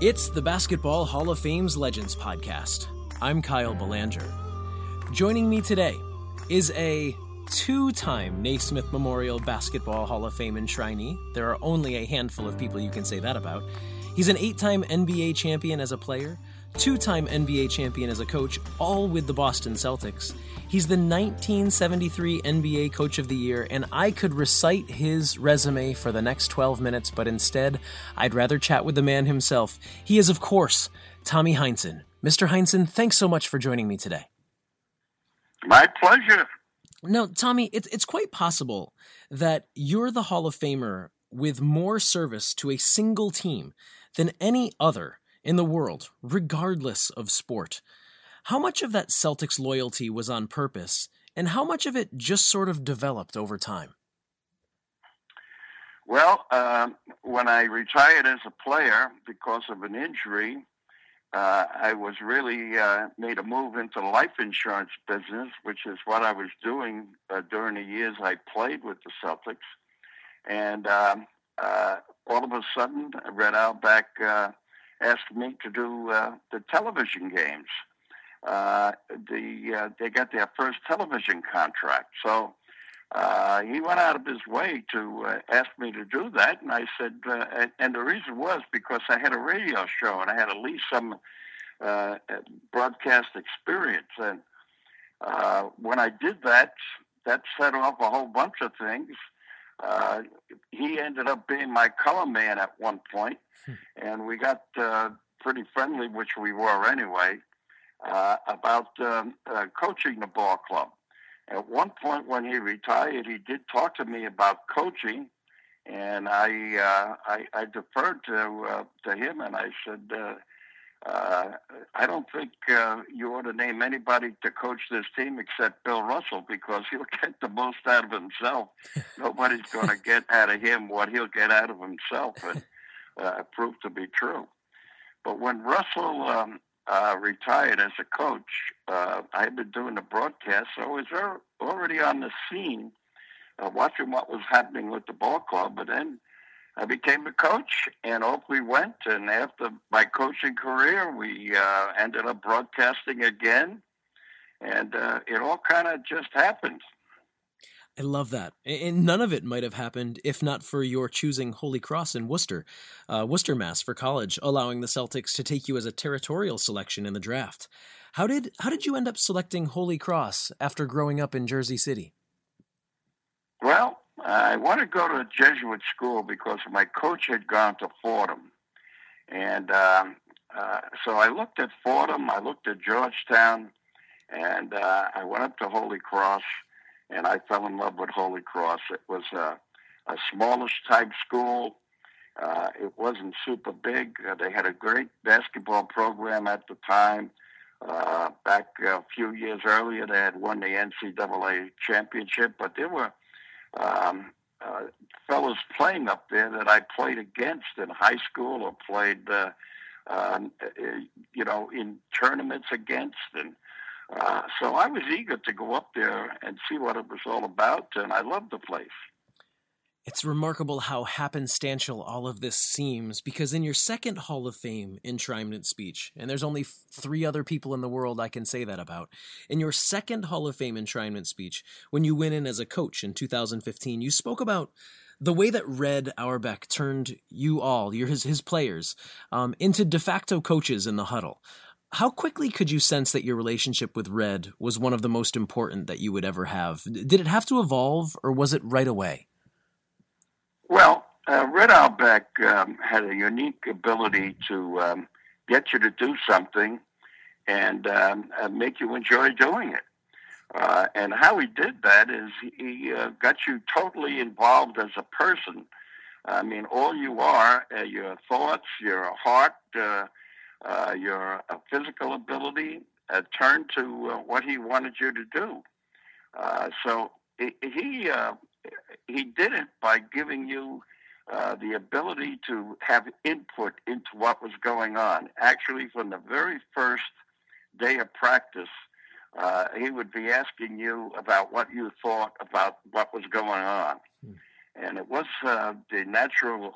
It's the Basketball Hall of Fame's Legends podcast. I'm Kyle Belanger. Joining me today is a two time Naismith Memorial Basketball Hall of Fame enshrinee. There are only a handful of people you can say that about. He's an eight time NBA champion as a player, two time NBA champion as a coach, all with the Boston Celtics. He's the 1973 NBA Coach of the Year, and I could recite his resume for the next 12 minutes, but instead, I'd rather chat with the man himself. He is, of course, Tommy Heinsohn. Mr. Heinsohn, thanks so much for joining me today. My pleasure. No, Tommy, it's it's quite possible that you're the Hall of Famer with more service to a single team than any other in the world, regardless of sport. How much of that Celtics loyalty was on purpose, and how much of it just sort of developed over time? Well, um, when I retired as a player because of an injury, uh, I was really uh, made a move into the life insurance business, which is what I was doing uh, during the years I played with the Celtics. And um, uh, all of a sudden, Red Auerbach uh, asked me to do uh, the television games uh, the uh, they got their first television contract. So uh, he went out of his way to uh, ask me to do that, and I said, uh, and, the reason was because I had a radio show and I had at least some uh, broadcast experience. And uh, when I did that, that set off a whole bunch of things. Uh, he ended up being my color man at one hmm. and we got uh, pretty friendly, which we were anyway uh, about um, uh, coaching the ball club. At one point, when he retired, he did talk to me about coaching, and I uh, I, I, deferred to uh, to him, and I said. Uh, uh, I don't think uh, you ought to name anybody to coach this team except Bill Russell because he'll get the most out of himself. Nobody's going to get out of him what he'll get out of himself, and it proved to be true. But when Russell um, uh, retired as a coach, uh, I had been doing the broadcast, so I was already on the scene, uh, watching what was happening with the ball club. But then I became a coach, and off we went. And after my coaching career, we uh, ended up broadcasting again, and uh, it all kind of just happened. I love that. And none of it might have happened if not for your choosing Holy Cross in Worcester, uh, Worcester, Mass for college, allowing the Celtics to take you as a territorial selection in the draft. How did how did you end up selecting Holy Cross after growing up in Jersey City? Well, I wanted to go to a Jesuit school because my coach had gone to Fordham, and um, uh, so I looked at Fordham, I looked at Georgetown, and uh, I went up to Holy Cross and I fell in love with Holy Cross. It was a, a smallish type school. Uh, it wasn't super big. Uh, they had a great basketball program at the time. Uh, back a few years earlier, they had won the NCAA championship, but there were um, uh, fellows playing up there that I played against in high school or played, uh, um, uh, you know, in tournaments against, and uh, so I was eager to go up there and see what it was all about, and I loved the place. It's remarkable how happenstantial all of this seems because in your second Hall of Fame enshrinement speech, and there's only three other people in the world I can say that about, in your second Hall of Fame enshrinement speech, when you went in as a coach in 2015, you spoke about the way that Red Auerbach turned you all, your, his, his players, um, into de facto coaches in the huddle. How quickly could you sense that your relationship with Red was one of the most important that you would ever have? Did it have to evolve, or was it right away? Well, uh, Red Auerbach um, had a unique ability to um, get you to do something and um, uh, make you enjoy doing it. Uh, and how he did that is he uh, got you totally involved as a person. I mean, all you are, uh, your thoughts, your heart, uh, uh, your uh, physical ability, uh, turn to uh, what he wanted you to do. Uh, so he, uh, he did it by giving you the ability to have input into what was going on. Actually, from the very first day of practice, he would be asking you about what you thought about what was going on. Hmm. And it was the natural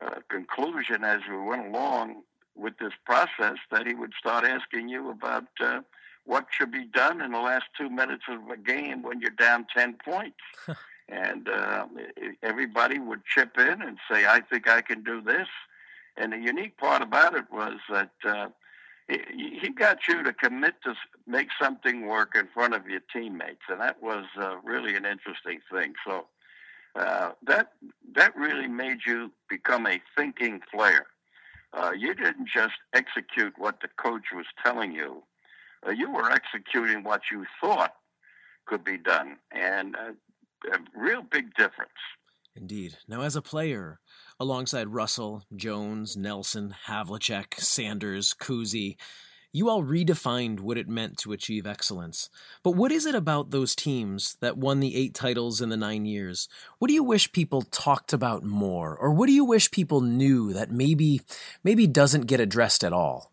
uh, conclusion as we went along with this process that he would start asking you about uh, what should be done in the last two minutes of a game when you're down 10 points. and uh, everybody would chip in and say, I think I can do this. And the unique part about it was that uh, he got you to commit to make something work in front of your teammates, and that was uh, really an interesting thing. So uh, that that really made you become a thinking player. Uh, you didn't just execute what the coach was telling you; you were executing what you thought could be done, and uh, a real big difference. Indeed. Now, as a player, alongside Russell, Jones, Nelson, Havlicek, Sanders, Cousy, you all redefined what it meant to achieve excellence. But what is it about those teams that won the eight titles in the nine years? What do you wish people talked about more? Or what do you wish people knew that maybe maybe doesn't get addressed at all?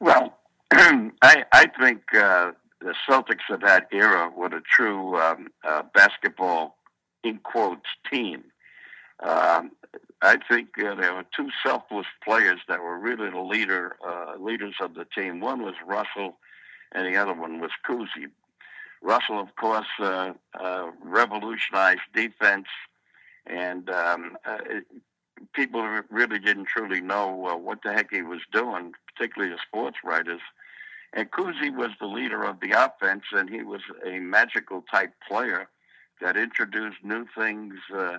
Well, I, I think uh, the Celtics of that era were a true um, uh, basketball, in quotes, team. Um, I think uh, there were two selfless players that were really the leader uh, leaders of the team. One was Russell, and the other one was Cousy. Russell, of course, uh, uh, revolutionized defense, and um, uh, people really didn't truly know uh, what the heck he was doing, particularly the sports writers. And Cousy was the leader of the offense, and he was a magical type player that introduced new things. Uh,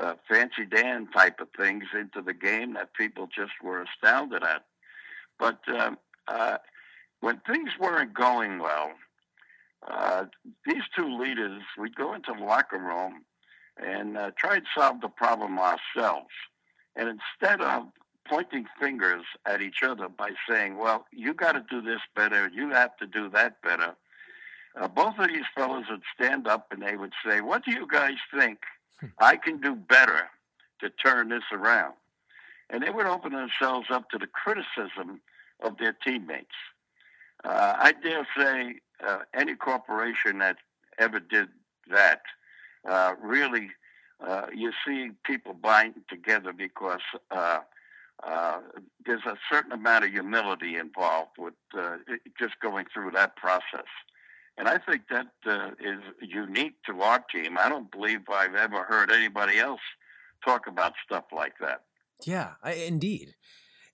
uh, fancy Dan type of things into the game that people just were astounded at. But uh, uh, when things weren't going well, uh, these two leaders, we'd go into the locker room and uh, try to solve the problem ourselves. And instead of pointing fingers at each other by saying, well, you got to do this better, you have to do that better, uh, both of these fellows would stand up and they would say, what do you guys think I can do better to turn this around. And they would open themselves up to the criticism of their teammates. Uh, I dare say uh, any corporation that ever did that uh, really, uh, you see people bind together because uh, uh, there's a certain amount of humility involved with just going through that process. And I think that uh, is unique to our team. I don't believe I've ever heard anybody else talk about stuff like that. Yeah, I, indeed.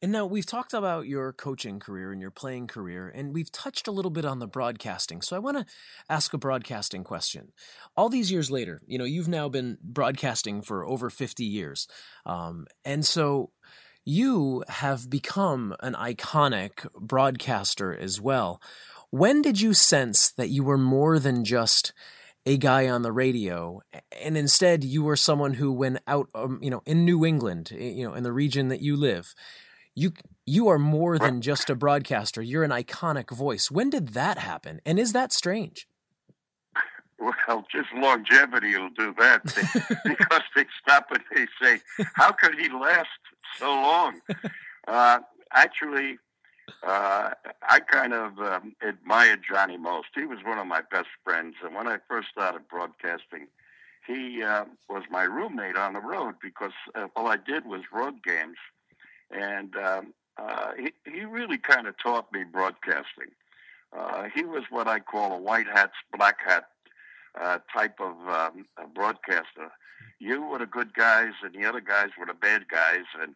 And now we've talked about your coaching career and your playing career, and we've touched a little bit on the broadcasting. So I want to ask a broadcasting question. All these years later, you know, you've now been broadcasting for over 50 years. Um, and so you have become an iconic broadcaster as well. When did you sense that you were more than just a guy on the radio, and instead you were someone who, when out, um, you know, in New England, you know, in the region that you live, you you are more than just a broadcaster. You're an iconic voice. When did that happen, and is that strange? Well, just longevity will do that because they stop and they say, "How could he last so long?" Uh, actually, uh, I kind of um, admired Johnny Most. He was one of my best friends, and when I first started broadcasting, he uh, was my roommate on the road because uh, all I did was road games, and um, uh, he he really kind of taught me broadcasting. Uh, he was what I call a white hats, black hat uh, type of um, broadcaster. You were the good guys, and the other guys were the bad guys, and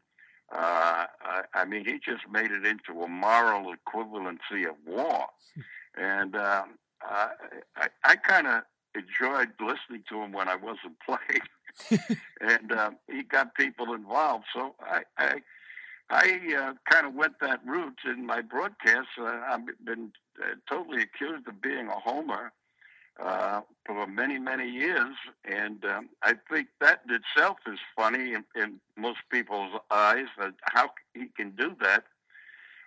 uh, I, I mean, he just made it into a moral equivalency of war. And um, I, I, I kind of enjoyed listening to him when I wasn't playing. and um, he got people involved. So I, I, I uh, kind of went that route in my broadcasts. Uh, I've been uh, totally accused of being a homer uh, for many, many years. And um, I think that in itself is funny in, in most people's eyes that how he can do that.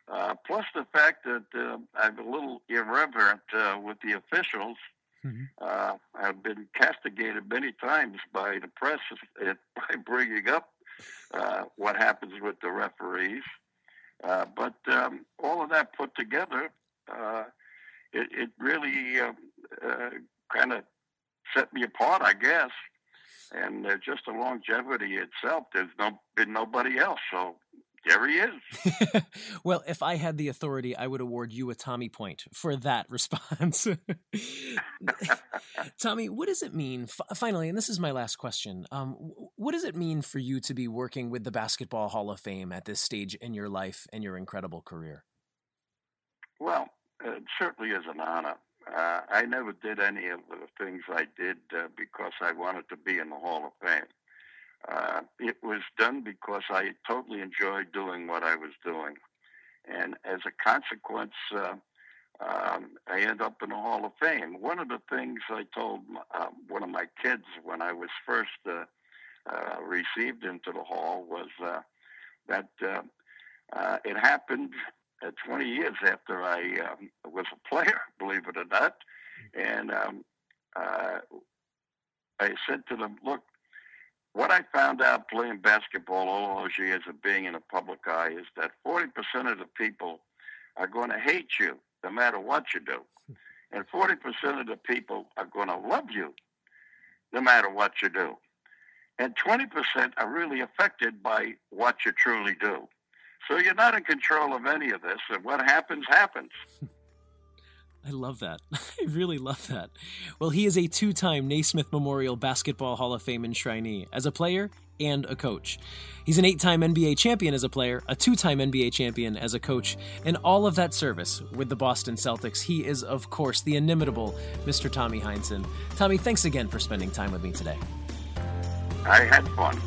Uh, plus the fact that uh, I'm a little irreverent uh, with the officials. Mm-hmm. Uh, I've been castigated many times by the press by bringing up uh, what happens with the referees. Uh, but um, all of that put together, uh, it, it really uh, kind of set me apart, I guess. and uh, just the longevity itself. There's no been nobody else, so there he is. well, if I had the authority, I would award you a Tommy point for that response. Tommy, what does it mean? F- finally, and this is my last question. Um, what does it mean for you to be working with the Basketball Hall of Fame at this stage in your life and your incredible career? Well, it certainly is an honor. Uh, I never did any of the things I did uh, because I wanted to be in the Hall of Fame. Uh, it was done because I totally enjoyed doing what I was doing. And as a consequence, uh, um, I end up in the Hall of Fame. One of the things I told uh, one of my kids when I was first uh, received into the Hall was that it happened 20 years after I um, was a player, believe it or not. And um, uh, I said to them, look, what I found out playing basketball all those years of being in the public eye is that 40% of the people are going to hate you no matter what you do. And 40% of the people are going to love you no matter what you do. And 20% are really affected by what you truly do. So you're not in control of any of this, and what happens, happens. I love that. I really love that. Well, he is a two time Naismith Memorial Basketball Hall of Fame enshrinee as a player and a coach. He's an eight time NBA champion as a player, a two time NBA champion as a coach, and all of that service with the Boston Celtics. He is, of course, the inimitable Mr. Tommy Heinsohn. Tommy, thanks again for spending time with me today. I had fun.